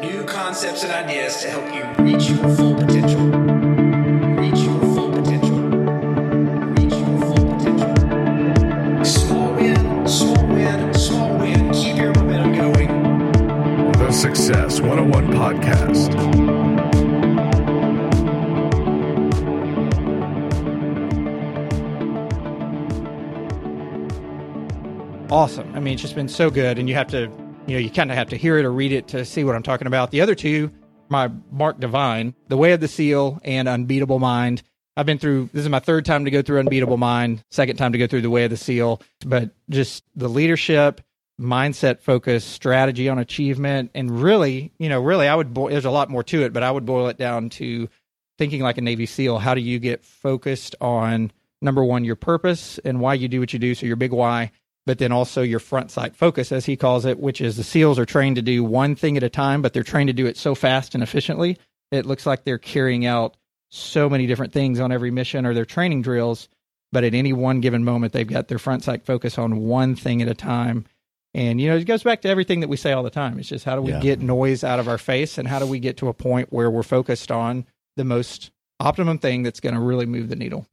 new concepts and ideas to help you reach your full potential. Reach your full potential. Reach your full potential. Small win, small win, small win. Keep your momentum going. The Success 101 Podcast. awesome. I mean, it's just been so good, and you have to, you know, you kind of have to hear it or read it to see what I'm talking about. The other two, my Mark Divine, The Way of the Seal, and Unbeatable Mind. I've been through. This is my third time to go through Unbeatable Mind, second time to go through The Way of the Seal, but just the leadership, mindset focus, strategy on achievement, and really, you know, really, I would. Bo- there's a lot more to it, but I would boil it down to thinking like a Navy SEAL. How do you get focused on number one, your purpose and why you do what you do? So your big why, but then also your front sight focus, as he calls it, which is the SEALs are trained to do one thing at a time, but they're trained to do it so fast and efficiently. It looks like they're carrying out so many different things on every mission or their training drills, but at any one given moment, they've got their front sight focus on one thing at a time. And, you know, it goes back to everything that we say all the time. It's just how do we Yeah. get noise out of our face and how do we get to a point where we're focused on the most optimum thing that's going to really move the needle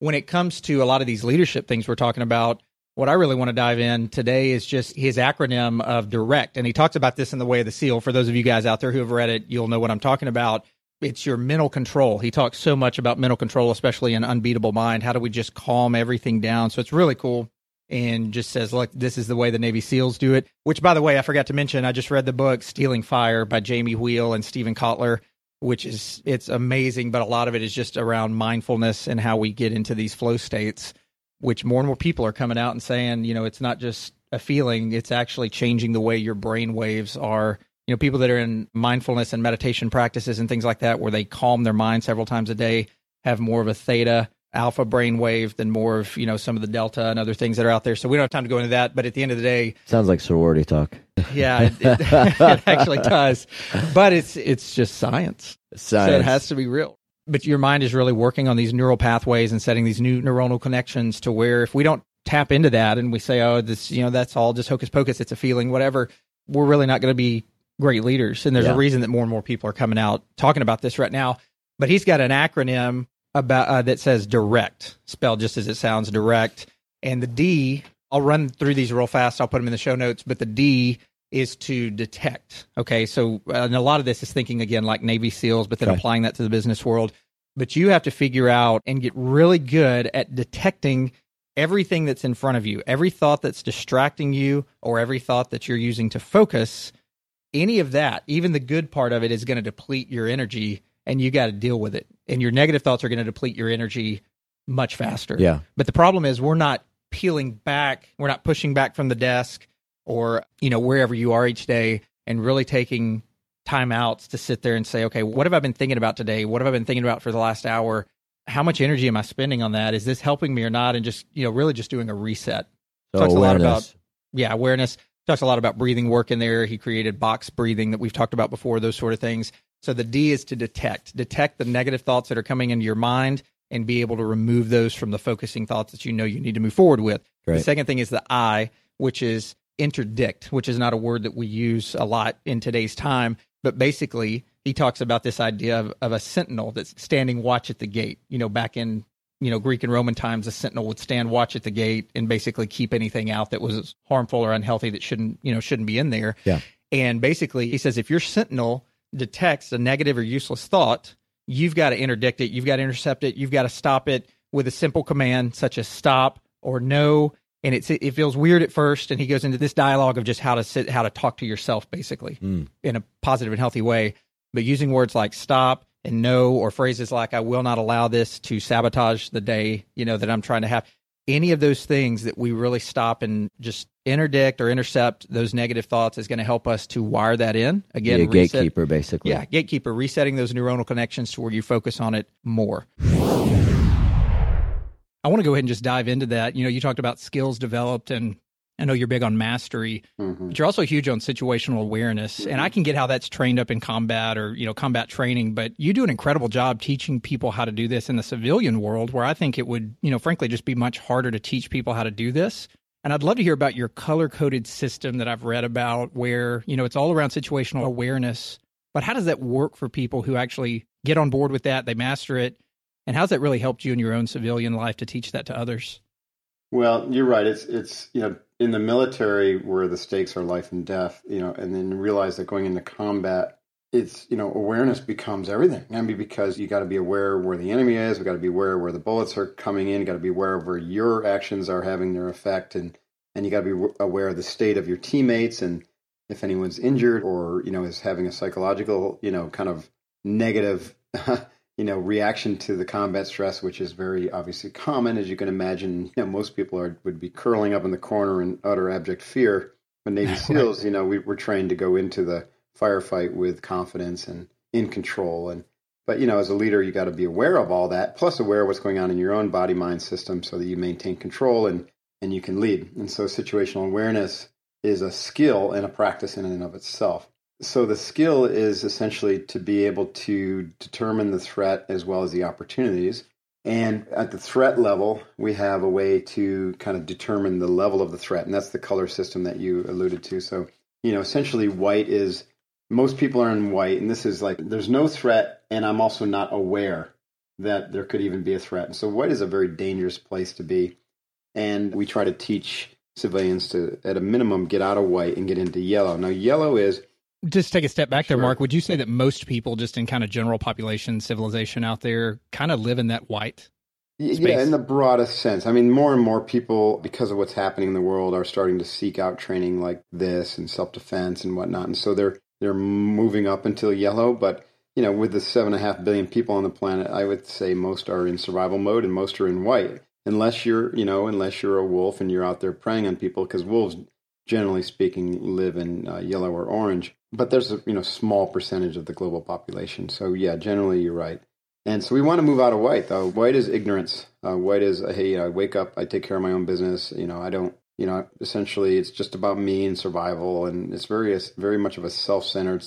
when it comes to a lot of these leadership things we're talking about, what I really want to dive in today is just his acronym of direct. And he talks about this in The Way of the Seal. For those of you guys out there who have read it, you'll know what I'm talking about. It's your mental control. He talks so much about mental control, especially in Unbeatable Mind. How do we just calm everything down? So it's really cool. And just says, look, this is the way the Navy SEALs do it. Which, by the way, I forgot to mention, I just read the book Stealing Fire by Jamie Wheal and Steven Kotler which is it's amazing but a lot of it is just around mindfulness and how we get into these flow states which more and more people are coming out and saying you know it's not just a feeling it's actually changing the way your brain waves are. You know people that are in mindfulness and meditation practices and things like that where they calm their mind several times a day have more of a theta alpha brain wave than more of you know some of the delta and other things that are out there so we don't have time to go into that but at the end of the day Sounds like sorority talk. yeah it, it, it actually does but it's it's just science science. so it has to be real. But your mind is really working on these neural pathways and setting these new neuronal connections to where if we don't tap into that and we say, oh, this, you know, that's all just hocus pocus, it's a feeling, whatever, we're really not going to be great leaders. And there's Yeah. a reason that more and more people are coming out talking about this right now. But he's got an acronym about uh, that says direct, spelled just as it sounds, direct. And the D, I'll run through these real fast. I'll put them in the show notes. But the D is to detect. Okay, so uh, and a lot of this is thinking again like Navy SEALs, but then Okay. applying that to the business world. But you have to figure out and get really good at detecting everything that's in front of you, every thought that's distracting you, or every thought that you're using to focus. Any of that, even the good part of it, is going to deplete your energy, and you got to deal with it. And your negative thoughts are going to deplete your energy much faster. Yeah. But the problem is we're not peeling back, we're not pushing back from the desk or, you know, wherever you are each day and really taking time outs to sit there and say, okay, what have I been thinking about today? What have I been thinking about for the last hour? How much energy am I spending on that? Is this helping me or not? And just, you know, really just doing a reset. So talks a lot about awareness. yeah, awareness. Talks a lot about breathing work in there. He created box breathing that we've talked about before, those sort of things. So the D is to detect, detect the negative thoughts that are coming into your mind and be able to remove those from the focusing thoughts that you know you need to move forward with. The second thing is the I, which is interdict, which is not a word that we use a lot in today's time, but basically he talks about this idea of, of a sentinel that's standing watch at the gate. You know, back in you know Greek and Roman times, a sentinel would stand watch at the gate and basically keep anything out that was harmful or unhealthy that shouldn't you know shouldn't be in there. Yeah. And basically, he says if your sentinel detects a negative or useless thought, you've got to interdict it. You've got to intercept it. You've got to stop it with a simple command such as stop or no. And it's, it feels weird at first. And he goes into this dialogue of just how to sit, how to talk to yourself basically Mm. in a positive and healthy way. But using words like stop and no, or phrases like I will not allow this to sabotage the day, you know, that I'm trying to have. Any of those things that we really stop and just interdict or intercept those negative thoughts is going to help us to wire that in. Again, Be a reset- gatekeeper, basically. yeah, gatekeeper, resetting those neuronal connections to where you focus on it more. I want to go ahead and just dive into that. You know, you talked about skills developed, and I know you're big on mastery, mm-hmm. but you're also huge on situational awareness. And I mm-hmm. can get how that's trained up in combat or, you know, combat training, but you do an incredible job teaching people how to do this in the civilian world, where I think it would, you know, frankly, just be much harder to teach people how to do this And I'd love to hear about your color coded system that I've read about where, you know, it's all around situational awareness. But how does that work for people who actually get on board with that? They master it. And how's that really helped you in your own civilian life to teach that to others? Well, you're right. It's it's you know in the military where the stakes are life and death, you know, and then realize that going into combat, it's you know awareness becomes everything. I mean, because you got to be aware where the enemy is, we got to be aware where the bullets are coming in, got to be aware of where your actions are having their effect, and and you got to be aware of the state of your teammates and if anyone's injured or you know is having a psychological you know kind of negative you know reaction to the combat stress, which is very obviously common, as you can imagine. You know, most people are would be curling up in the corner in utter abject fear. But Navy SEALs, you know, we were trained to go into the firefight with confidence and in control. And but you know, as a leader, you got to be aware of all that, plus aware of what's going on in your own body mind system, so that you maintain control and and you can lead. And so, situational awareness is a skill and a practice in and of itself. So the skill is essentially to be able to determine the threat as well as the opportunities. And at the threat level, we have a way to kind of determine the level of the threat, and that's the color system that you alluded to. So, you know, essentially white is most people are in white, and this is like there's no threat, and I'm also not aware that there could even be a threat. And so white is a very dangerous place to be. And we try to teach civilians to, at a minimum, get out of white and get into yellow. Now, yellow is just take a step back Sure. there, Mark. Would you say that most people, just in kind of general population civilization out there, kind of live in that white? Space. Yeah, in the broadest sense. I mean, more and more people, because of what's happening in the world, are starting to seek out training like this and self defense and whatnot. And so they're they're moving up until yellow. But you know, with the seven and a half billion people on the planet, I would say most are in survival mode and most are in white. Unless you're, you know, unless you're a wolf and you're out there preying on people, because wolves, generally speaking, live in uh, yellow or orange. But there's a you know small percentage of the global population. So yeah, generally you're right. And so we want to move out of white, though. White is ignorance. Uh, white is, hey, I wake up, I take care of my own business. You know, I don't, you know, essentially it's just about me and survival. And it's very, very much of a self centered,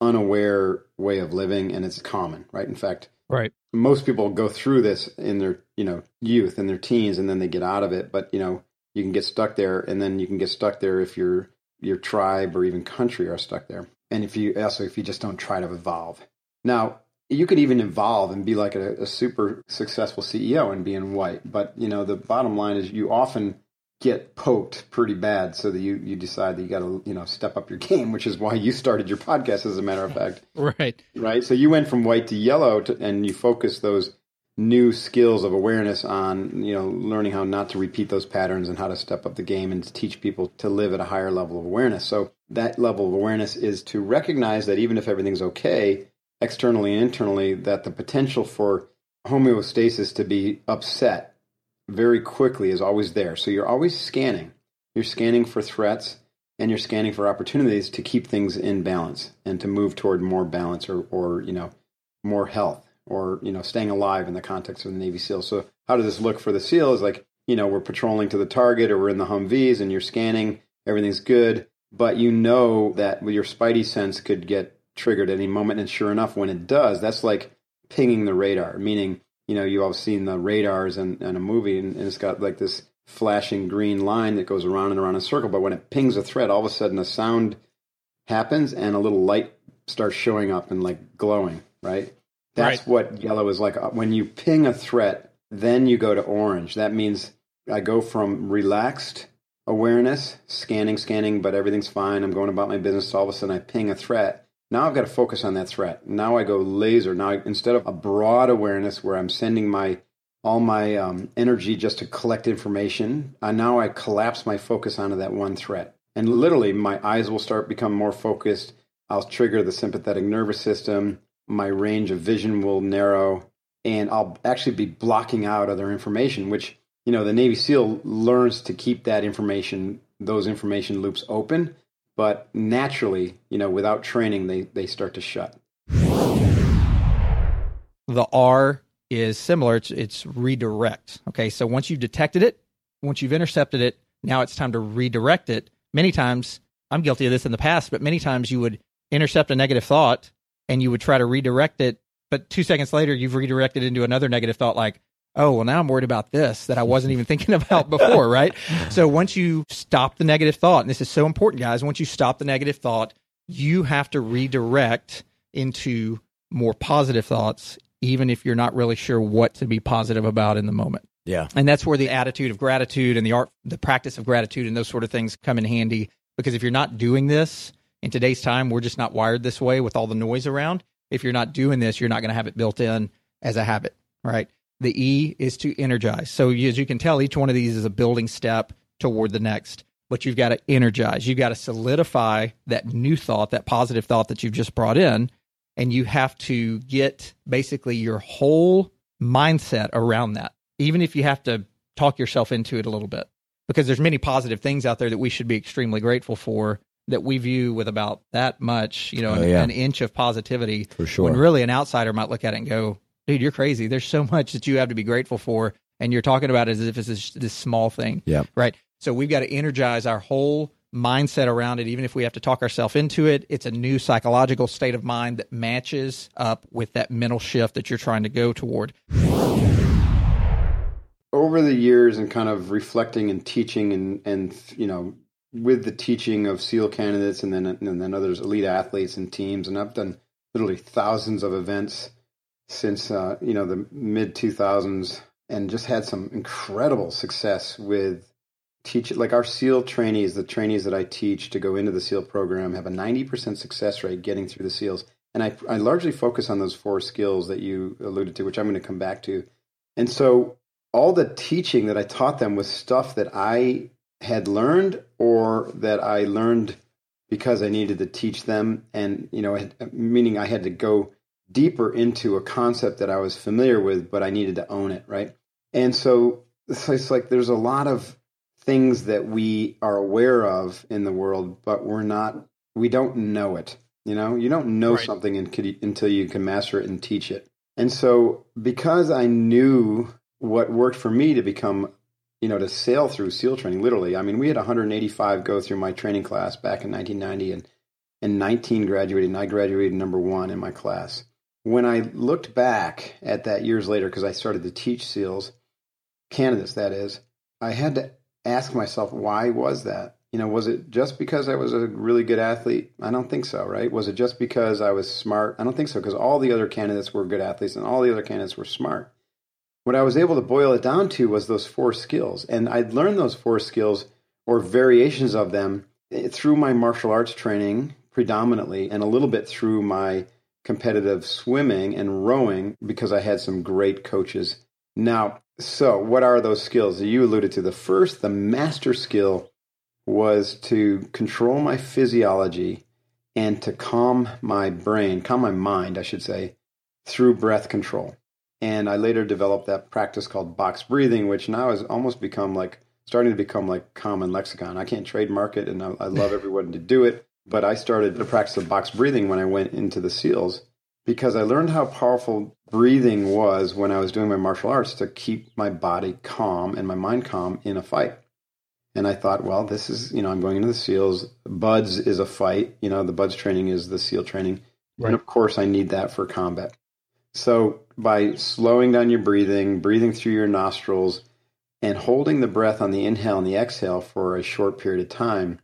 unaware way of living. And it's common, right? In fact, Right. most people go through this in their, you know, youth and their teens and then they get out of it. But, you know, you can get stuck there and then you can get stuck there if your, your tribe or even country are stuck there. And if you also, if you just don't try to evolve. Now, you could even evolve and be like a, a super successful CEO and be in white. But you know, the bottom line is you often get poked pretty bad, so that you you decide that you got to you know step up your game, which is why you started your podcast, as a matter of fact, Right. right? So you went from white to yellow, to, and you focus those new skills of awareness on you know learning how not to repeat those patterns and how to step up the game and teach people to live at a higher level of awareness. So that level of awareness is to recognize that even if everything's okay externally and internally, that the potential for homeostasis to be upset very quickly is always there. So you're always scanning. You're scanning for threats and you're scanning for opportunities to keep things in balance and to move toward more balance or, or you know, more health or, you know, staying alive in the context of the Navy SEAL. So how does this look for the SEAL is like, you know, we're patrolling to the target or we're in the Humvees and you're scanning, everything's good, but you know that your spidey sense could get triggered at any moment. And sure enough, when it does, that's like pinging the radar, meaning, you know, you all seen the radars in, in a movie and, and it's got like this flashing green line that goes around and around in a circle. But when it pings a threat, all of a sudden a sound happens and a little light starts showing up and like glowing, right? That's Right. what yellow is like. Uh, When you ping a threat, then you go to orange. That means I go from relaxed awareness, scanning, scanning, but everything's fine. I'm going about my business. All of a sudden, I ping a threat. Now I've got to focus on that threat. Now I go laser. Now I, instead of a broad awareness where I'm sending my all my um, energy just to collect information, uh, now I collapse my focus onto that one threat. And literally, my eyes will start become more focused. I'll trigger the sympathetic nervous system. My range of vision will narrow, and I'll actually be blocking out other information, which you know the Navy SEAL learns to keep that information, those information loops open. But naturally, you know, without training, they they start to shut. The R is similar. It's, it's redirect. Okay. So once you've detected it, once you've intercepted it, now it's time to redirect it. Many times, I'm guilty of this in the past, but many times you would intercept a negative thought and you would try to redirect it. But two seconds later, you've redirected into another negative thought like, oh, well, now I'm worried about this that I wasn't even thinking about before, right? So once you stop the negative thought, and this is so important, guys, once you stop the negative thought, you have to redirect into more positive thoughts, even if you're not really sure what to be positive about in the moment. Yeah. And that's where the attitude of gratitude and the art, the practice of gratitude and those sort of things come in handy. Because if you're not doing this in today's time, we're just not wired this way with all the noise around. If you're not doing this, you're not going to have it built in as a habit, right? The E is to energize. So as you can tell, each one of these is a building step toward the next. But you've got to energize. You've got to solidify that new thought, that positive thought that you've just brought in. And you have to get basically your whole mindset around that, even if you have to talk yourself into it a little bit. Because there's many positive things out there that we should be extremely grateful for that we view with about that much, you know, Oh, an, yeah. an inch of positivity. For sure. When really an outsider might look at it and go, dude, you're crazy. There's so much that you have to be grateful for. And you're talking about it as if it's this, this small thing. Yeah. Right. So we've got to energize our whole mindset around it, even if we have to talk ourselves into it. It's a new psychological state of mind that matches up with that mental shift that you're trying to go toward. over the years and kind of reflecting and teaching and and you know with the teaching of SEAL candidates and then and then others elite athletes and teams. And I've done literally thousands of events since uh, you know the mid 2000s and just had some incredible success with teach like our SEAL trainees the trainees that I teach to go into the SEAL program have a 90% success rate getting through the SEALs. And I, I largely focus on those four skills that you alluded to which I'm going to come back to. And so all the teaching that I taught them was stuff that I had learned or that I learned because I needed to teach them. And, you know, meaning I had to go deeper into a concept that I was familiar with, but I needed to own it, right? And so it's it's like there's a lot of things that we are aware of in the world, but we're not, we don't know it. You know, you don't know Right. something until you can master it and teach it. And so because I knew what worked for me to become, you know, to sail through SEAL training, literally, I mean, we had 185 go through my training class back in 1990 and, and 19 graduated, and I graduated number one in my class. When I looked back at that years later, because I started to teach SEALs, candidates, that is, I had to ask myself, why was that? You know, was it just because I was a really good athlete? I don't think so, right? Was it just because I was smart? I don't think so, because all the other candidates were good athletes and all the other candidates were smart. What I was able to boil it down to was those four skills. And I'd learned those four skills or variations of them eh, through my martial arts training predominantly and a little bit through my competitive swimming and rowing because I had some great coaches. Now, so what are those skills you alluded to? The first, the master skill was to control my physiology and to calm my brain, calm my mind, I should say, through breath control. And I later developed that practice called box breathing, which now has almost become like starting to become like common lexicon. I can't trademark it, and I, I love everyone to do it. But I started the practice of box breathing when I went into the SEALs because I learned how powerful breathing was when I was doing my martial arts to keep my body calm and my mind calm in a fight. And I thought, well, this is, you know, I'm going into the SEALs. BUD/S is a fight. You know, the BUD/S training is the SEAL training. Right. And of course, I need that for combat. So by slowing down your breathing, breathing through your nostrils, and holding the breath on the inhale and the exhale for a short period of time,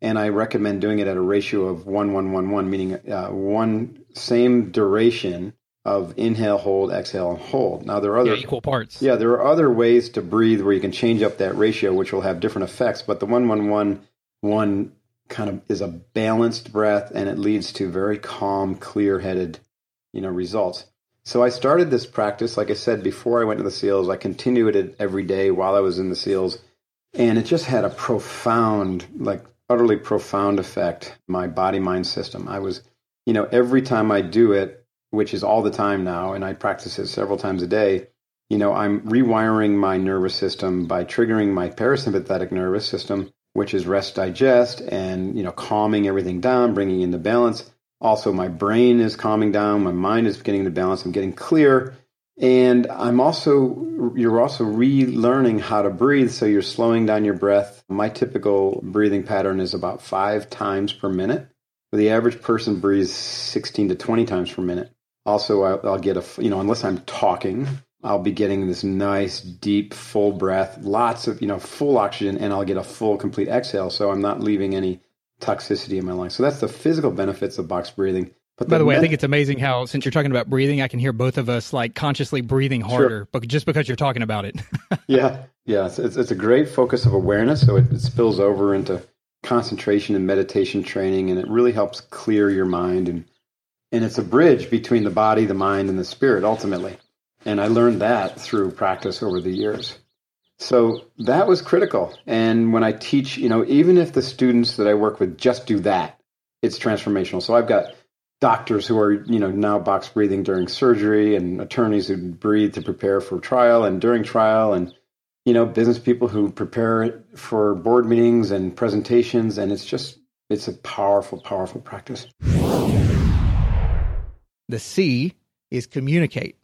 and I recommend doing it at a ratio of one one one one, meaning uh, one same duration of inhale, hold, exhale, and hold. Now there are other Yeah, equal parts. yeah, there are other ways to breathe where you can change up that ratio, which will have different effects. But the one one one one kind of is a balanced breath, and it leads to very calm, clear-headed, you know, results. So I started this practice, like I said before I went to the SEALs. I continued it every day while I was in the SEALs, and it just had a profound, like utterly profound effect. My body mind system. I was, you know, every time I do it, which is all the time now, and I practice it several times a day you know, I'm rewiring my nervous system by triggering my parasympathetic nervous system, which is rest, digest, and, you know, calming everything down, bringing into balance. Also, my brain is calming down. My mind is getting into balance. I'm getting clear. And I'm also, you're also relearning how to breathe. So you're slowing down your breath. My typical breathing pattern is about five times per minute. The average person breathes 16 to 20 times per minute. Also, I'll, I'll get a, you know, unless I'm talking, I'll be getting this nice, deep, full breath, lots of, you know, full oxygen, and I'll get a full, complete exhale. So I'm not leaving any toxicity in my lungs. So that's the physical benefits of box breathing. But By the way, I think it's amazing how, since you're talking about breathing, I can hear both of us like consciously breathing harder, but just because you're talking about it. yeah, yeah, it's, it's, it's a great focus of awareness. So it, it spills over into concentration and meditation training, and it really helps clear your mind. And, and it's a bridge between the body, the mind, and the spirit ultimately. And I learned that through practice over the years. So that was critical. And when I teach, you know, even if the students that I work with just do that, it's transformational. So I've got doctors who are, you know, now box breathing during surgery and attorneys who breathe to prepare for trial and during trial and, you know, business people who prepare for board meetings and presentations. And it's just, it's a powerful, powerful practice. the C is communicate.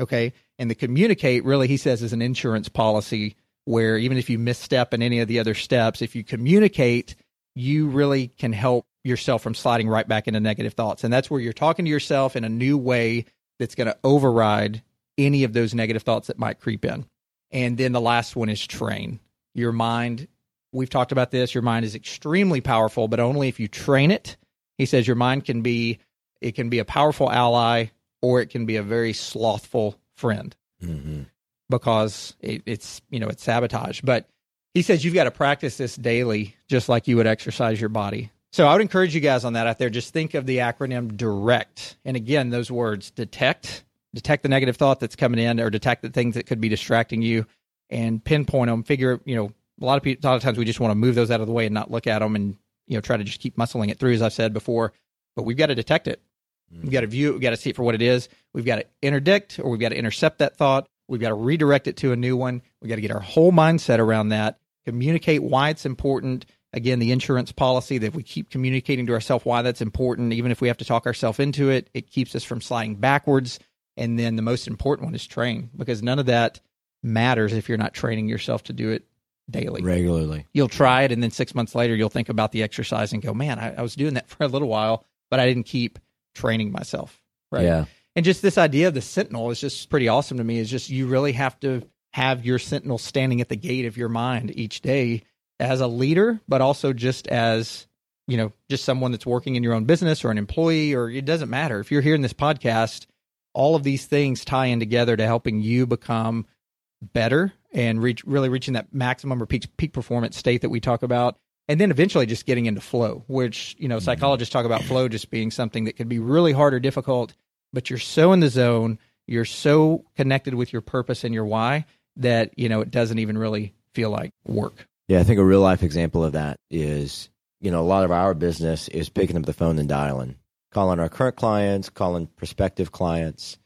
Okay. And the communicate really, he says, is an insurance policy where even if you misstep in any of the other steps, if you communicate, you really can help yourself from sliding right back into negative thoughts. And that's where you're talking to yourself in a new way that's going to override any of those negative thoughts that might creep in. And then the last one is train. Your mind, we've talked about this, your mind is extremely powerful, but only if you train it. He says your mind can be it can be a powerful ally or it can be a very slothful friend Mm-hmm. because it, it's you know it's sabotage. But he says you've got to practice this daily, just like you would exercise your body. So I would encourage you guys on that out there. Just think of the acronym DIRECT, and again, those words: detect, detect the negative thought that's coming in, or detect the things that could be distracting you, and pinpoint them. Figure, you know, a lot of people, a lot of times we just want to move those out of the way and not look at them, and you know, try to just keep muscling it through, as I've said before. But we've got to detect it. We've got to view it. We've got to see it for what it is. We've got to interdict or we've got to intercept that thought. We've got to redirect it to a new one. We've got to get our whole mindset around that, communicate why it's important. Again, the insurance policy that if we keep communicating to ourselves why that's important, even if we have to talk ourselves into it, it keeps us from sliding backwards. And then the most important one is train because none of that matters if you're not training yourself to do it daily Regularly. you'll try it and then six months later you'll think about the exercise and go man I, I was doing that for a little while but i didn't keep training myself right? Yeah. and just this idea of the sentinel is just pretty awesome to me. Is just you really have to have your sentinel standing at the gate of your mind each day as a leader but also just as you know just someone that's working in your own business or an employee or it doesn't matter. If you're hearing this podcast all of these things tie in together to helping you become better and reach really reaching that maximum or peak peak performance state that we talk about and then eventually just getting into flow which you know mm-hmm. psychologists talk about flow just being something that can be really hard or difficult but you're so in the zone you're so connected with your purpose and your why that you know it doesn't even really feel like work Yeah, I think a real life example of that is, you know, a lot of our business is picking up the phone and dialing, calling our current clients, calling prospective clients.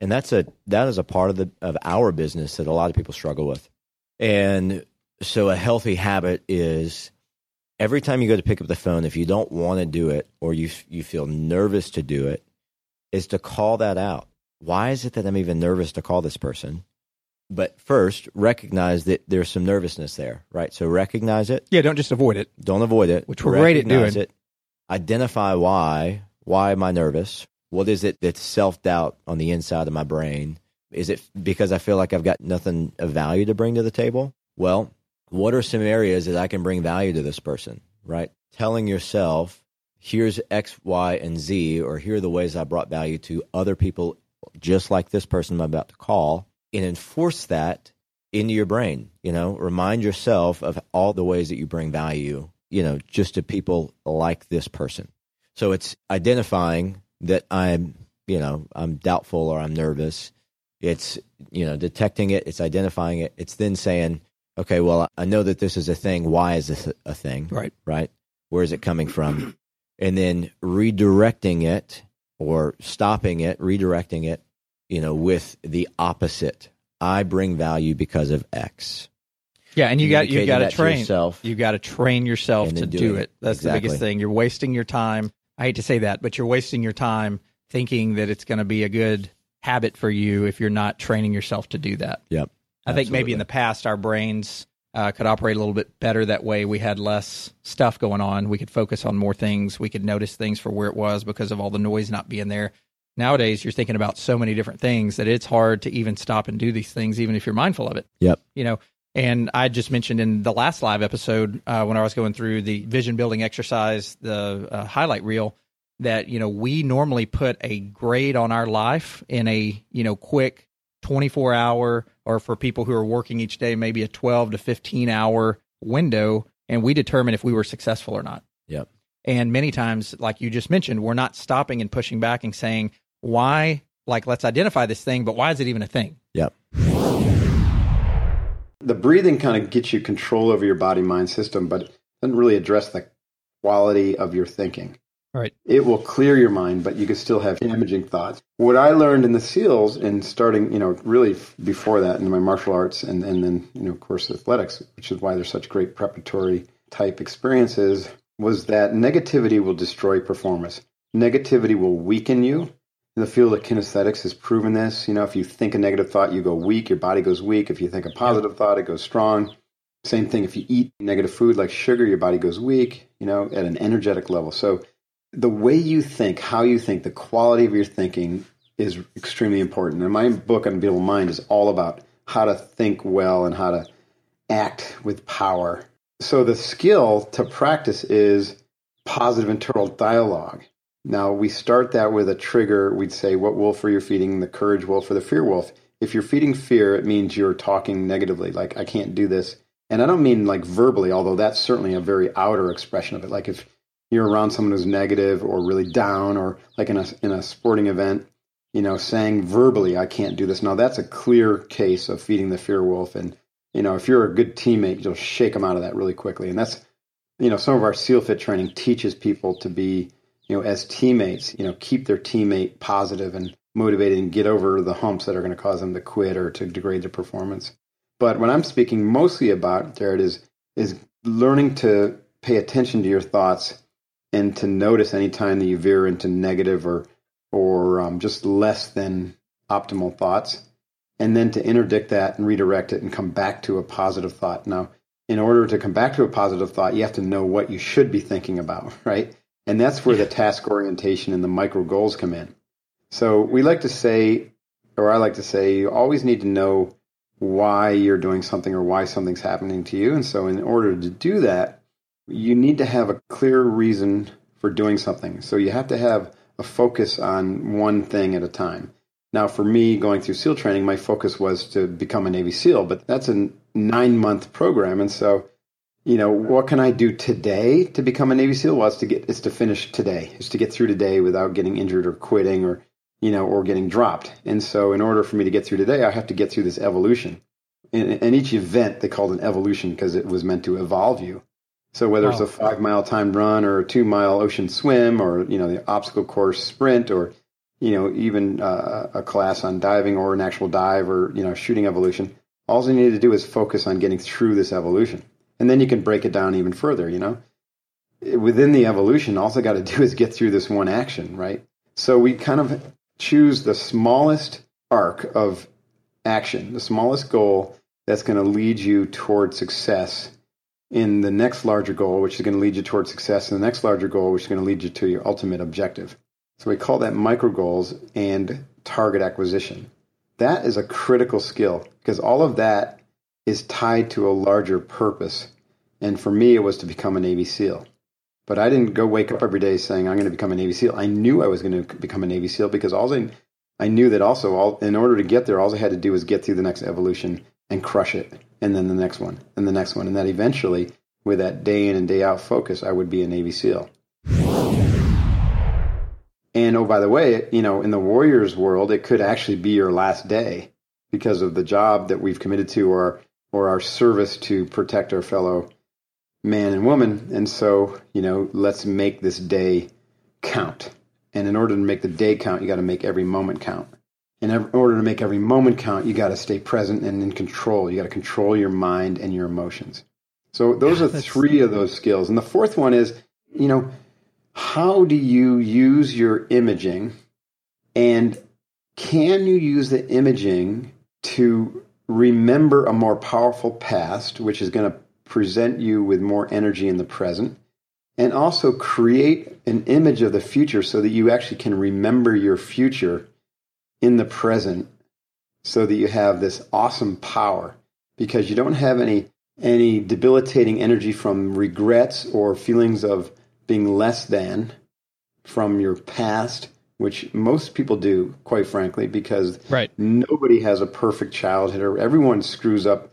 And that's a that is a part of the of our business that a lot of people struggle with. And so a healthy habit is every time you go to pick up the phone, if you don't want to do it or you you feel nervous to do it, is to call that out. Why is it that I'm even nervous to call this person? But first, recognize that there's some nervousness there, right? So recognize it. yeah don't just avoid it Don't avoid it. Which we're great at doing. It. Identify why. Why am I nervous? What is it that's self doubt on the inside of my brain? Is it because I feel like I've got nothing of value to bring to the table? Well, what are some areas that I can bring value to this person, right? Telling yourself, here's X, Y, and Z, or here are the ways I brought value to other people just like this person I'm about to call, and enforce that into your brain. You know, remind yourself of all the ways that you bring value, you know, just to people like this person. So it's identifying that I'm, you know, I'm doubtful or I'm nervous. It's, you know, detecting it, it's identifying it. It's then saying, okay, well, I know that this is a thing. Why is this a thing? right right? Where is it coming from? And then redirecting it or stopping it, redirecting it, you know, with the opposite. I bring value because of X. yeah and you got you got to train yourself. You got to train yourself to do it. it. That's the biggest thing. You're wasting your time. I hate to say that, but you're wasting your time thinking that it's going to be a good habit for you if you're not training yourself to do that. Yep. I think maybe in the past our brains uh, could operate a little bit better that way. We had less stuff going on. We could focus on more things. We could notice things for where it was because of all the noise not being there. nowadays you're thinking about so many different things that it's hard to even stop and do these things, even if you're mindful of it. Yep. You know, and I just mentioned in the last live episode uh, when I was going through the vision building exercise, the uh, highlight reel, that you know we normally put a grade on our life in a you know quick 24 hour or for people who are working each day maybe a 12 to 15 hour window and we determine if we were successful or not Yep. and many times like you just mentioned we're not stopping and pushing back and saying why like let's identify this thing but why is it even a thing Yep. The breathing kind of gets you control over your body mind system, but it doesn't really address the quality of your thinking. Right. It will clear your mind, but you can still have damaging thoughts. What I learned in the SEALs and starting, you know, really before that in my martial arts and, and then, you know, of course, athletics, which is why they're such great preparatory type experiences, was that negativity will destroy performance. Negativity will weaken you. The field of kinesthetics has proven this. You know, if you think a negative thought, you go weak, your body goes weak. If you think a positive thought, it goes strong. Same thing if you eat negative food like sugar, your body goes weak, you know, at an energetic level. So the way you think, how you think, the quality of your thinking is extremely important. And my book, on Unbeatable Mind, is all about how to think well and how to act with power. So the skill to practice is positive internal dialogue. Now we start that with a trigger. We'd say, "What wolf are you feeding? The courage wolf or the fear wolf?" If you're feeding fear, it means you're talking negatively, like "I can't do this," and I don't mean like verbally, although that's certainly a very outer expression of it. Like if you're around someone who's negative or really down, or like in a in a sporting event, you know, saying verbally, "I can't do this." Now that's a clear case of feeding the fear wolf, and you know, if you're a good teammate, you'll shake them out of that really quickly, and that's you know, some of our SEAL Fit training teaches people to be you know, as teammates, you know, keep their teammate positive and motivated and get over the humps that are going to cause them to quit or to degrade their performance. But what I'm speaking mostly about, Jarrod, is is learning to pay attention to your thoughts and to notice any time that you veer into negative or or um, just less than optimal thoughts, and then to interdict that and redirect it and come back to a positive thought. Now, in order to come back to a positive thought, you have to know what you should be thinking about, right? And that's where the task orientation and the micro goals come in. So we like to say, or I like to say, you always need to know why you're doing something or why something's happening to you. And so in order to do that, you need to have a clear reason for doing something. So you have to have a focus on one thing at a time. Now, for me, going through SEAL training, my focus was to become a Navy SEAL, but that's a nine month program. And so you know, what can I do today to become a Navy SEAL? Well, it's to get, it's to finish today, it's to get through today without getting injured or quitting or, you know, or getting dropped. And so, in order for me to get through today, I have to get through this evolution. And, and each event they called an evolution because it was meant to evolve you. So whether it's a five mile timed run or a two mile ocean swim or you know the obstacle course sprint or you know even uh, a class on diving or an actual dive or you know shooting evolution, all you need to do is focus on getting through this evolution. And then you can break it down even further you know? Within the evolution all I got to do is get through this one action right? So we kind of choose the smallest arc of action the smallest goal that's going to lead you toward success in the next larger goal which is going to lead you toward success in the next larger goal which is going to lead you to your ultimate objective so we call that micro goals and target acquisition that is a critical skill because all of that is tied to a larger purpose. And for me, it was to become a Navy SEAL. But I didn't go wake up every day saying I'm going to become a Navy SEAL. I knew I was going to become a Navy SEAL because all I, I knew that also all in order to get there, all I had to do was get through the next evolution and crush it, and then the next one, and the next one, and that eventually, with that day in and day out focus, I would be a Navy SEAL. And oh, by the way, you know, in the Warriors world, it could actually be your last day because of the job that we've committed to or or our service to protect our fellow man and woman. And so, you know, let's make this day count. And in order to make the day count, you got to make every moment count. And in order to make every moment count, you got to stay present and in control. You got to control your mind and your emotions. So those are three of those skills. And the fourth one is, you know, how do you use your imaging and can you use the imaging to remember a more powerful past, which is going to present you with more energy in the present? and also create an image of the future so that you actually can remember your future in the present so that you have this awesome power because you don't have any any debilitating energy from regrets or feelings of being less than from your past which most people do quite frankly because Right. nobody has a perfect childhood or everyone screws up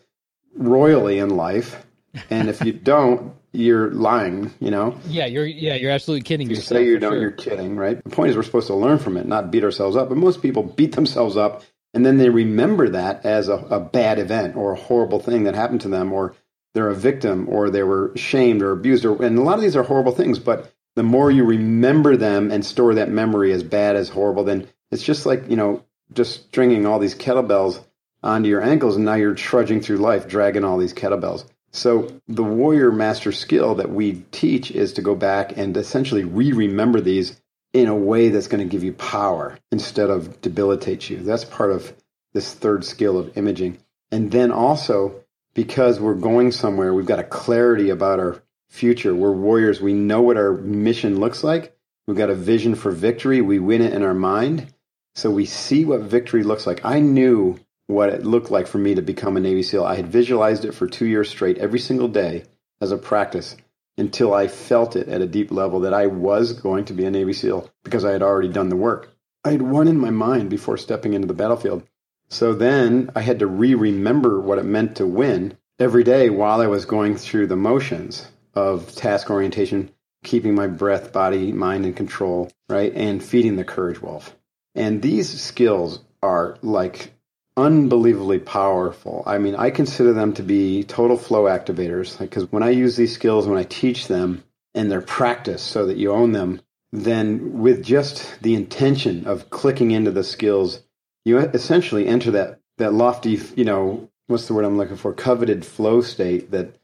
royally in life and if you don't you're lying you know Yeah, you're yeah, you're absolutely kidding you yourself. say you don't, sure. you're kidding, right? The point is we're supposed to learn from it, not beat ourselves up. But most people beat themselves up and then they remember that as a, a bad event or a horrible thing that happened to them, or they're a victim, or they were shamed or abused, or and a lot of these are horrible things. But the more you remember them and store that memory as bad as horrible, then it's just like you know just stringing all these kettlebells onto your ankles, and now you're trudging through life dragging all these kettlebells. So the warrior master skill that we teach is to go back and essentially re-remember these in a way that's going to give you power instead of debilitate you. That's part of this third skill of imaging. And then also because we're going somewhere, we've got a clarity about our future. We're warriors. We know what our mission looks like. We've got a vision for victory. We win it in our mind. So we see what victory looks like. I knew what it looked like for me to become a Navy SEAL. I had visualized it for two years straight, every single day as a practice until I felt it at a deep level that I was going to be a Navy SEAL because I had already done the work. I had won in my mind before stepping into the battlefield. So then I had to re remember what it meant to win every day while I was going through the motions of task orientation, keeping my breath, body, mind in control, right? And feeding the courage wolf. And these skills are like unbelievably powerful. I mean, I consider them to be total flow activators because when I use these skills, when I teach them and they're practiced so that you own them, then with just the intention of clicking into the skills, you essentially enter that, that lofty, you know, what's the word I'm looking for? Coveted flow state that,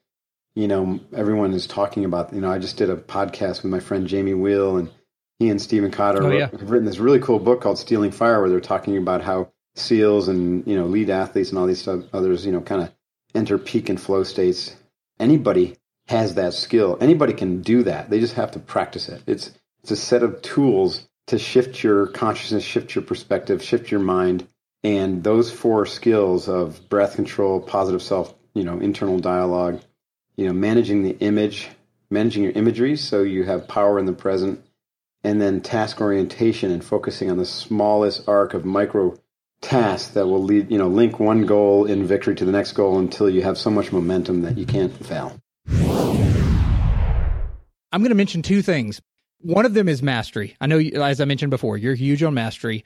you know, everyone is talking about. You know, I just did a podcast with my friend Jamie Wheal and he and Steven Kotler Oh, yeah. have written this really cool book called Stealing Fire where they're talking about how SEALs and, you know, lead athletes and all these others, you know, kind of enter peak and flow states. Anybody has that skill. Anybody can do that. They just have to practice it. It's it's a set of tools to shift your consciousness, shift your perspective, shift your mind. And those four skills of breath control, positive self, you know, internal dialogue, you know, managing the image, managing your imagery so you have power in the present, and then task orientation and focusing on the smallest arc of micro tasks that will lead, you know, link one goal in victory to the next goal until you have so much momentum that you can't fail. I'm going to mention two things. One of them is mastery. I know, as I mentioned before, you're huge on mastery.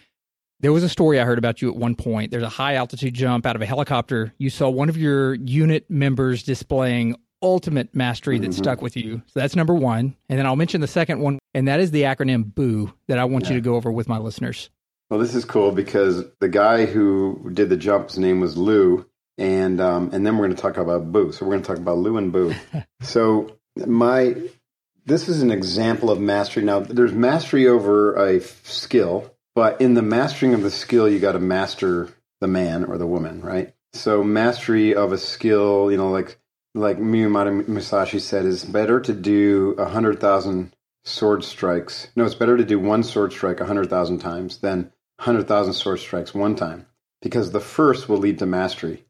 There was a story I heard about you at one point. There's a high altitude jump out of a helicopter. You saw one of your unit members displaying ultimate mastery that mm-hmm. stuck with you. So that's number one. And then I'll mention the second one, and that is the acronym BOO that I want you to go over with my listeners. Well, this is cool because the guy who did the jump's name was Lou, and um, and then we're going to talk about Boo. So we're going to talk about Lou and Boo. so my this is an example of mastery. Now, there's mastery over a skill, but in the mastering of the skill, you got to master the man or the woman, right? So mastery of a skill, you know, like like Miyamoto Musashi said, is better to do a hundred thousand sword strikes. No, it's better to do one sword strike a hundred thousand times than a hundred thousand sword strikes one time, because the first will lead to mastery,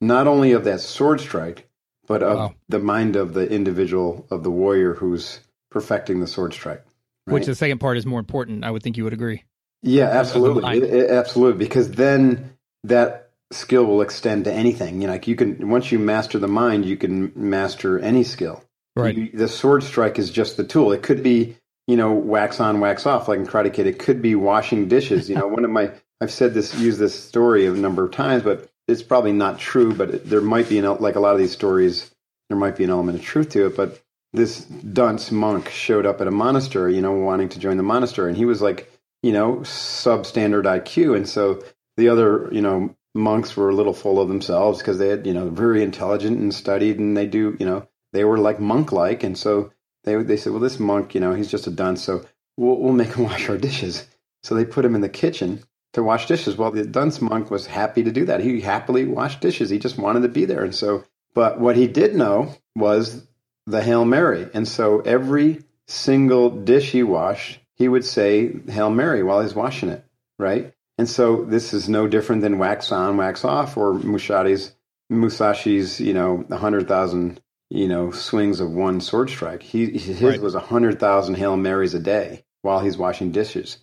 not only of that sword strike, but of Wow. the mind of the individual of the warrior who's perfecting the sword strike. Which the second part is more important. I would think you would agree. Yeah, absolutely. It- it- absolutely. Because then that skill will extend to anything. You know, like you can once you master the mind, you can master any skill. Right. You- the sword strike is just the tool. It could be, you know, wax on, wax off, like in Karate Kid. It could be washing dishes. You know, one of my I've said this, used this story a number of times, but it's probably not true. But it, there might be an like a lot of these stories. There might be an element of truth to it, but this dunce monk showed up at a monastery, you know, wanting to join the monastery, and he was like, you know, substandard IQ, and so the other, you know, monks were a little full of themselves because they had, you know, very intelligent and studied, and they do, you know, they were like monk-like, and so they they said, well, this monk, you know, he's just a dunce, so we'll we'll make him wash our dishes. So they put him in the kitchen to wash dishes. Well, the dunce monk was happy to do that. He happily washed dishes. He just wanted to be there, and so. But what he did know was the Hail Mary. And so every single dish he washed, he would say Hail Mary while he's washing it, right? And so this is no different than wax on, wax off, or Musashi's, Musashi's, you know, 100,000, you know, swings of one sword strike. He, his Right. was 100,000 Hail Marys a day while he's washing dishes.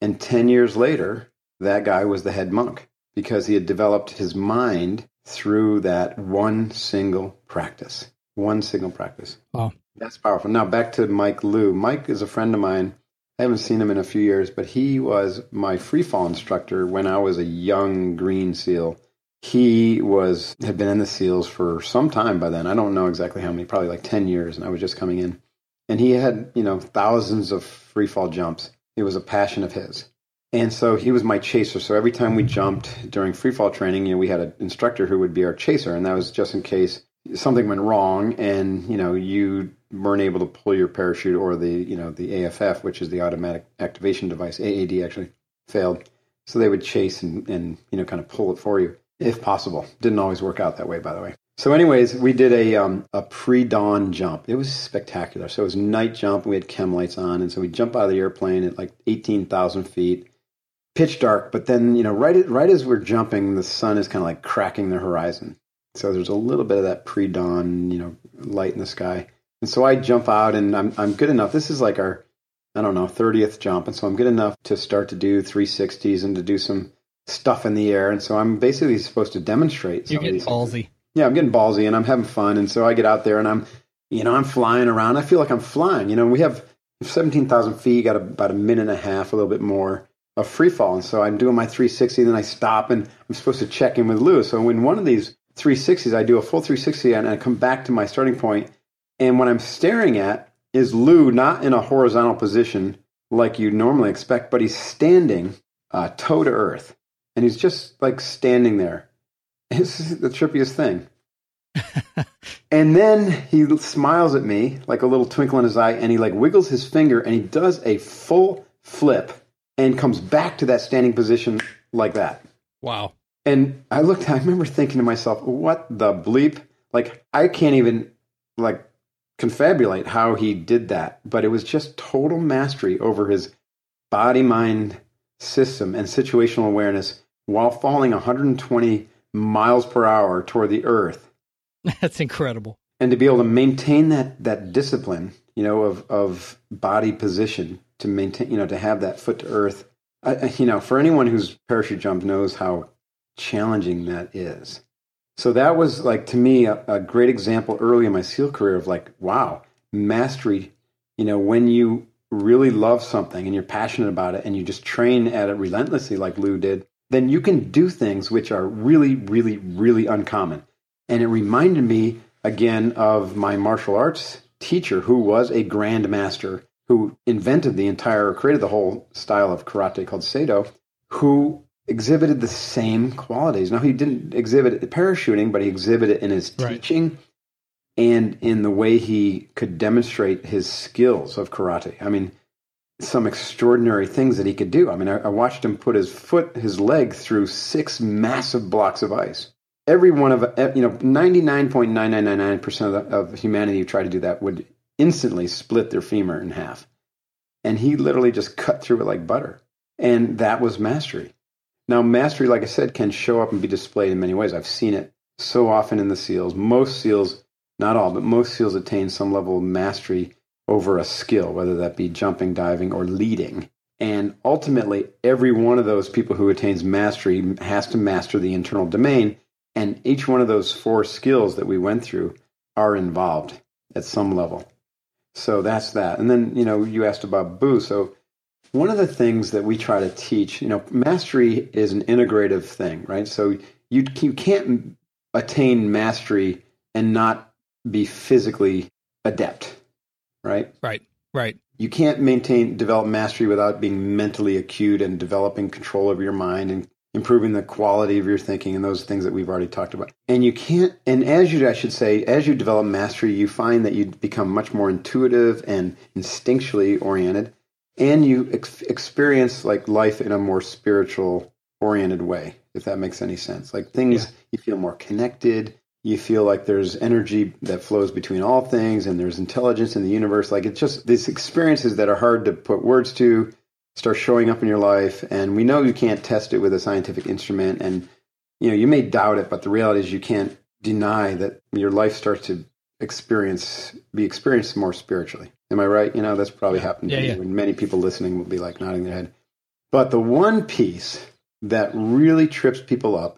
And 10 years later, that guy was the head monk because he had developed his mind through that one single practice. One single practice. Wow. That's powerful. Now back to Mike Liu. Mike is a friend of mine. I haven't seen him in a few years, but he was my free fall instructor when I was a young green seal. He was had been in the seals for some time by then. I don't know exactly how many, probably like ten years, and I was just coming in. And he had, you know, thousands of free fall jumps. It was a passion of his. And so he was my chaser. So every time we jumped during free fall training, you know, we had an instructor who would be our chaser, and that was just in case something went wrong and you know you weren't able to pull your parachute or the you know the AFF, which is the automatic activation device, AAD actually failed. So they would chase and, and you know kind of pull it for you if possible. Didn't always work out that way, by the way. So, anyways, we did a um, a pre dawn jump. It was spectacular. So it was night jump. We had chem lights on, and so we jump out of the airplane at like eighteen thousand feet, pitch dark. But then you know right right as we're jumping, the sun is kind of like cracking the horizon. So there's a little bit of that pre dawn you know light in the sky. And so I jump out, and I'm I'm good enough. This is like our I don't know 30th jump, and so I'm good enough to start to do 360s and to do some stuff in the air. And so I'm basically supposed to demonstrate. You're getting these ballsy. Yeah, I'm getting ballsy and I'm having fun. And so I get out there and I'm, you know, I'm flying around. I feel like I'm flying. You know, we have 17,000 feet, got about a minute and a half, a little bit more of free fall. And so I'm doing my 360, then I stop and I'm supposed to check in with Lou. So in one of these 360s, I do a full 360 and I come back to my starting point. And what I'm staring at is Lou not in a horizontal position like you'd normally expect, but he's standing uh, toe to earth. And he's just like standing there. This is the trippiest thing. and then he smiles at me like a little twinkle in his eye and he like wiggles his finger and he does a full flip and comes back to that standing position like that. Wow. And I looked, I remember thinking to myself, what the bleep? Like, I can't even, like, confabulate how he did that. But it was just total mastery over his body mind system and situational awareness while falling 120 miles per hour toward the earth. That's incredible. And to be able to maintain that, that discipline, you know, of, of body position to maintain, you know, to have that foot to earth. I, you know, for anyone who's parachute jumped knows how challenging that is. So that was like to me a, a great example early in my SEAL career of like, wow, mastery. You know, when you really love something and you're passionate about it and you just train at it relentlessly, like Lou did, then you can do things which are really, really, really uncommon. And it reminded me again of my martial arts teacher, who was a grandmaster who invented the entire, created the whole style of karate called Seido, who exhibited the same qualities. Now, he didn't exhibit it parachuting, but he exhibited it in his Right. teaching and in the way he could demonstrate his skills of karate. I mean, some extraordinary things that he could do. I mean, I, I watched him put his foot, his leg through six massive blocks of ice. Every one of, eh, you know, 99.9999% of, the, of humanity who tried to do that would instantly split their femur in half. And he literally just cut through it like butter. And that was mastery. Now, mastery, like I said, can show up and be displayed in many ways. I've seen it so often in the SEALs. Most SEALs, not all, but most SEALs attain some level of mastery over a skill, whether that be jumping, diving, or leading. And ultimately, every one of those people who attains mastery has to master the internal domain. And each one of those four skills that we went through are involved at some level. So that's that. And then, you know, you asked about Boo. So one of the things that we try to teach, you know, mastery is an integrative thing, right? So you, you can't attain mastery and not be physically adept, right? Right. Right. You can't maintain develop mastery without being mentally acute and developing control over your mind and improving the quality of your thinking and those things that we've already talked about. And you can't and as you I should say as you develop mastery you find that you become much more intuitive and instinctually oriented and you ex- experience like life in a more spiritual oriented way if that makes any sense. Like things Yeah. you feel more connected, you feel like there's energy that flows between all things and there's intelligence in the universe. Like it's just these experiences that are hard to put words to start showing up in your life. And we know you can't test it with a scientific instrument. And, you know, you may doubt it, but the reality is you can't deny that your life starts to experience, be experienced more spiritually. Am I right? You know, that's probably happened Yeah, to yeah. you. And many people listening will be like nodding their head. But the one piece that really trips people up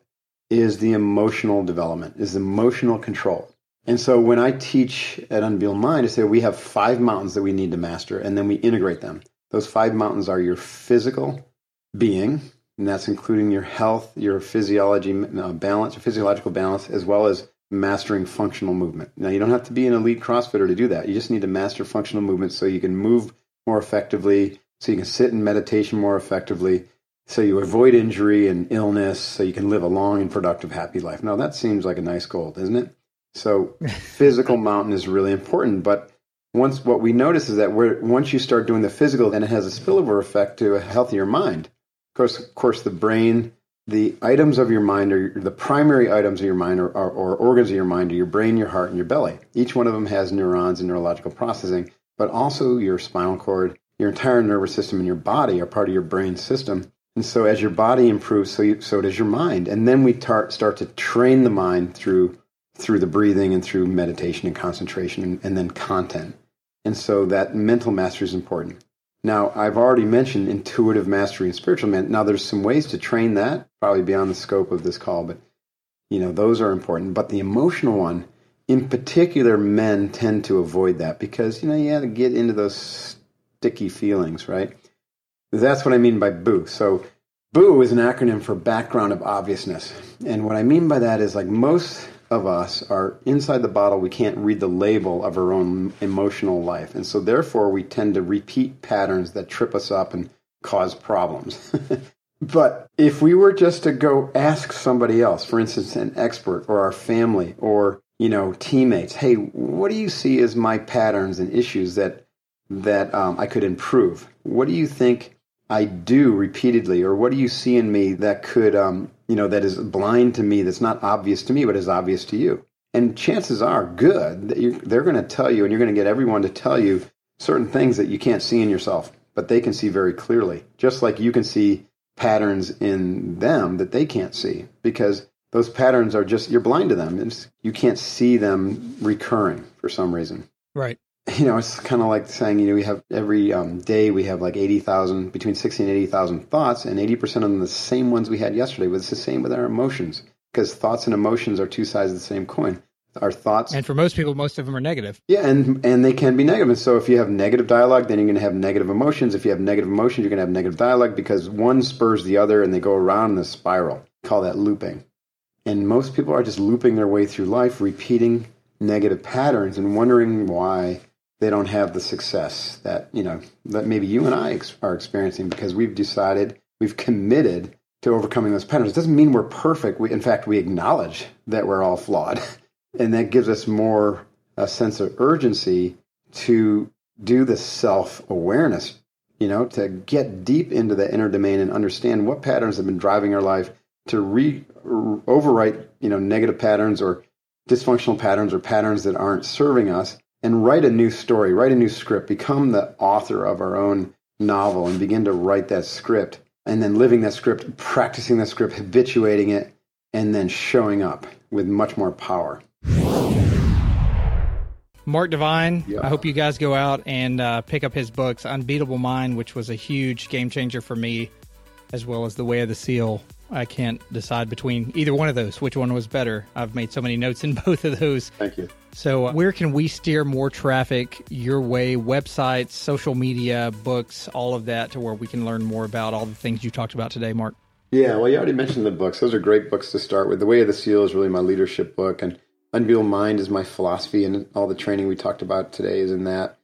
is the emotional development, is emotional control. And so when I teach at Unbeatable Mind, I say we have five mountains that we need to master, and then we integrate them. Those five mountains are your physical being, and that's including your health, your physiology uh, balance, your physiological balance, as well as mastering functional movement. Now, you don't have to be an elite CrossFitter to do that. You just need to master functional movement so you can move more effectively, so you can sit in meditation more effectively, so you avoid injury and illness, so you can live a long and productive, happy life. Now, that seems like a nice goal, doesn't it? So, physical mountain is really important, but once what we notice is that we're, once you start doing the physical, then it has a spillover effect to a healthier mind. Of course, of course, the brain, the items of your mind are the primary items of your mind, or, or, or organs of your mind, are your brain, your heart, and your belly. Each one of them has neurons and neurological processing, but also your spinal cord, your entire nervous system, and your body are part of your brain system. And so, as your body improves, so you, so does your mind. And then we tar- start to train the mind through through the breathing and through meditation and concentration, and, and then content. And so that mental mastery is important. Now, I've already mentioned intuitive mastery and spiritual man. Now, there's some ways to train that, probably beyond the scope of this call, but you know those are important. But the emotional one, in particular, men tend to avoid that because you know you have to get into those sticky feelings, right? That's what I mean by boo. So, boo is an acronym for background of obviousness, and what I mean by that is like most of us are inside the bottle. We can't read the label of our own emotional life. And so, therefore, we tend to repeat patterns that trip us up and cause problems. but if we were just to go ask somebody else, for instance, an expert or our family or you know teammates, hey, what do you see as my patterns and issues that that um, I could improve? What do you think I do repeatedly, or what do you see in me that could, um, you know, that is blind to me, that's not obvious to me, but is obvious to you? And chances are good that they're going to tell you, and you're going to get everyone to tell you certain things that you can't see in yourself, but they can see very clearly, just like you can see patterns in them that they can't see because those patterns are just you're blind to them and you can't see them recurring for some reason Right. You know, it's kind of like saying, you know, we have every um, day we have like 80,000, between 60 and 80,000 thoughts, and 80% of them are the same ones we had yesterday. But it's the same with our emotions because thoughts and emotions are two sides of the same coin. Our thoughts, And for most people, most of them are negative. yeah, and, and they can be negative. And so if you have negative dialogue, then you're going to have negative emotions. If you have negative emotions, you're going to have negative dialogue because one spurs the other and they go around in a spiral. Call that looping. And most people are just looping their way through life, repeating negative patterns and wondering why they don't have the success that you know that maybe you and I ex- are experiencing because we've decided we've committed to overcoming those patterns. It doesn't mean we're perfect. We, in fact, we acknowledge that we're all flawed, and that gives us more a sense of urgency to do the self awareness. You know, to get deep into the inner domain and understand what patterns have been driving our life to re overwrite you know negative patterns or dysfunctional patterns or patterns that aren't serving us and write a new story, write a new script, become the author of our own novel and begin to write that script and then living that script, practicing that script, habituating it, and then showing up with much more power. Mark Divine, Yeah. I hope you guys go out and uh, pick up his books, Unbeatable Mind, which was a huge game changer for me, as well as The Way of the Seal. I can't decide between either one of those, which one was better. I've made so many notes in both of those. Thank you. So, uh, where can we steer more traffic your way? Websites, social media, books, all of that, to where we can learn more about all the things you talked about today, Mark. Yeah, well, you already mentioned the books. Those are great books to start with. The Way of the Seal is really my leadership book, and Unbeatable Mind is my philosophy, and all the training we talked about today is in that.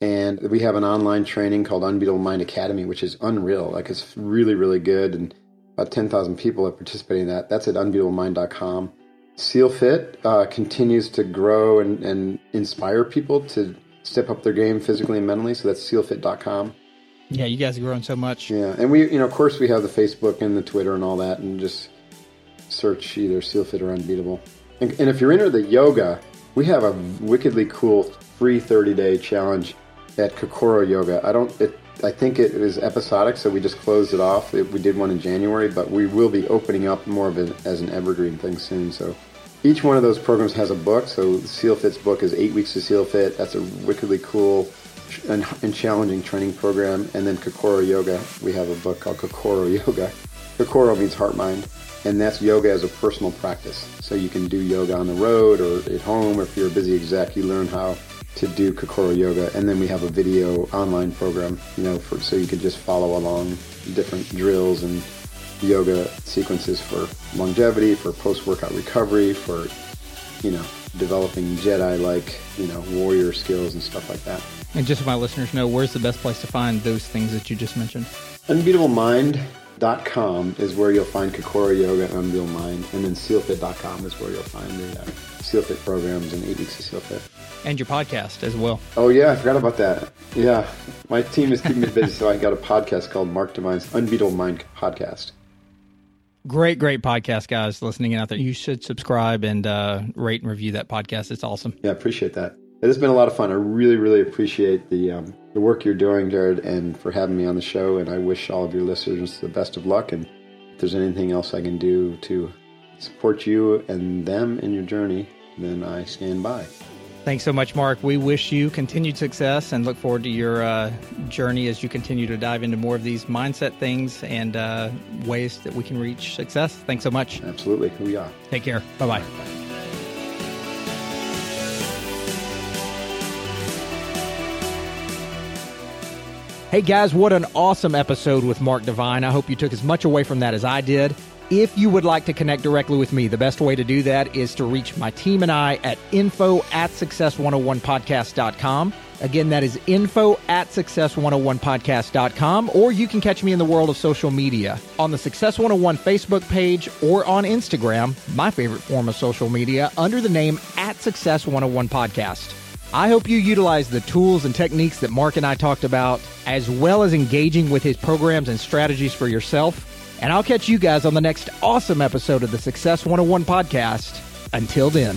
And we have an online training called Unbeatable Mind Academy, which is unreal. Like, it's really, really good, and about 10,000 people are participating in that. That's at unbeatablemind.com. Seal Fit uh, continues to grow and, and inspire people to step up their game physically and mentally, so that's sealfit.com. Yeah, you guys are growing so much. Yeah, and we, you know, of course, we have the Facebook and the Twitter and all that, and just search either SealFit or Unbeatable. And, and if you're into the yoga, we have a wickedly cool free 30 day challenge at Kokoro Yoga. I don't. It, I think it was episodic, so we just closed it off. It, we did one in January, but we will be opening up more of it as an evergreen thing soon. So each one of those programs has a book. So Seal Fit's book is Eight Weeks to Seal Fit. That's a wickedly cool and, and challenging training program. And then Kokoro Yoga, we have a book called Kokoro Yoga. Kokoro means heart mind, and that's yoga as a personal practice. So you can do yoga on the road or at home, or if you're a busy exec, you learn how to do Kokoro Yoga, and then we have a video online program, you know, for so you can just follow along different drills and yoga sequences for longevity, for post-workout recovery, for you know, developing Jedi-like, you know, warrior skills and stuff like that. And just so my listeners know, where's the best place to find those things that you just mentioned? Unbeatablemind.com is where you'll find Kokoro Yoga and Unbeatable Mind, and then SealFit.com is where you'll find the uh, SealFit programs and eight weeks of SealFit. And your podcast as well. Oh yeah, I forgot about that. Yeah, my team is keeping me busy, so I got a podcast called Mark Divine's Unbeatable Mind Podcast. Great, great podcast, guys, listening out there. You should subscribe and uh, rate and review that podcast. It's awesome. Yeah, I appreciate that. It has been a lot of fun. I really, really appreciate the um, the work you're doing, Jarrod, and for having me on the show. And I wish all of your listeners the best of luck. And if there's anything else I can do to support you and them in your journey, then I stand by. Thanks so much, Mark. We wish you continued success and look forward to your uh, journey as you continue to dive into more of these mindset things and uh, ways that we can reach success. Thanks so much. Absolutely. Hooyah. Take care. Bye bye. Hey guys, what an awesome episode with Mark Divine. I hope you took as much away from that as I did. If you would like to connect directly with me, the best way to do that is to reach my team and I at info at success101podcast.com. Again, that is info at success101podcast.com, or you can catch me in the world of social media on the Success 101 Facebook page or on Instagram, my favorite form of social media, under the name at Success 101 Podcast. I hope you utilize the tools and techniques that Mark and I talked about, as well as engaging with his programs and strategies for yourself. And I'll catch you guys on the next awesome episode of the Success 101 podcast. Until then.